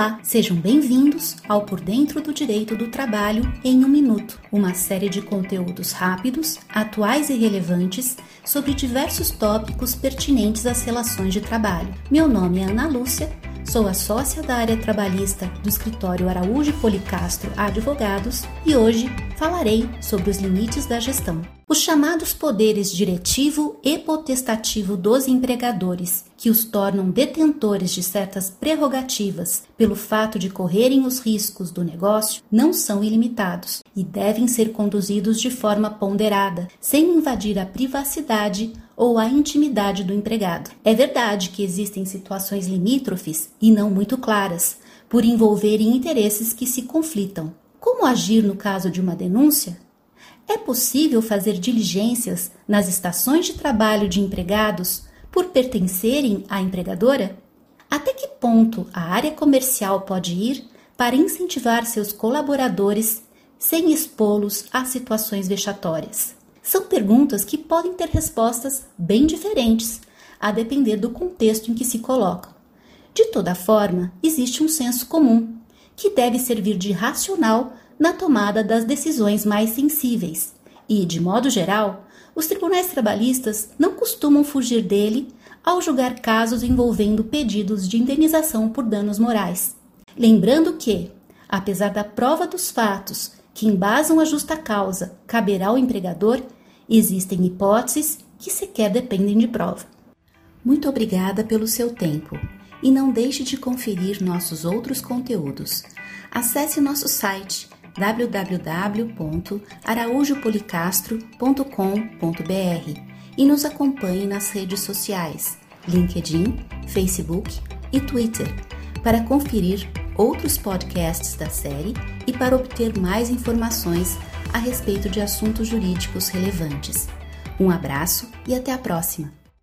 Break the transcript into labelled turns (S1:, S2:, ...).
S1: Olá, sejam bem-vindos ao Por Dentro do Direito do Trabalho em um Minuto, uma série de conteúdos rápidos, atuais e relevantes sobre diversos tópicos pertinentes às relações de trabalho. Meu nome é Ana Lúcia, sou a sócia da área trabalhista do escritório Araújo Policastro Advogados e hoje falarei sobre os limites da gestão. Os chamados poderes diretivo e potestativo dos empregadores, que os tornam detentores de certas prerrogativas pelo fato de correrem os riscos do negócio, não são ilimitados e devem ser conduzidos de forma ponderada, sem invadir a privacidade ou a intimidade do empregado. É verdade que existem situações limítrofes e não muito claras, por envolverem interesses que se conflitam. Como agir no caso de uma denúncia? É possível fazer diligências nas estações de trabalho de empregados por pertencerem à empregadora? Até que ponto a área comercial pode ir para incentivar seus colaboradores sem expô-los a situações vexatórias? São perguntas que podem ter respostas bem diferentes, a depender do contexto em que se colocam. De toda forma, existe um senso comum, que deve servir de racional na tomada das decisões mais sensíveis. E, de modo geral, os tribunais trabalhistas não costumam fugir dele ao julgar casos envolvendo pedidos de indenização por danos morais. Lembrando que, apesar da prova dos fatos que embasam a justa causa caberá ao empregador, existem hipóteses que sequer dependem de prova. Muito obrigada pelo seu tempo e não deixe de conferir nossos outros conteúdos. Acesse nosso site www.araújopolicastro.com.br e nos acompanhe nas redes sociais LinkedIn, Facebook e Twitter para conferir outros podcasts da série e para obter mais informações a respeito de assuntos jurídicos relevantes. Um abraço e até a próxima!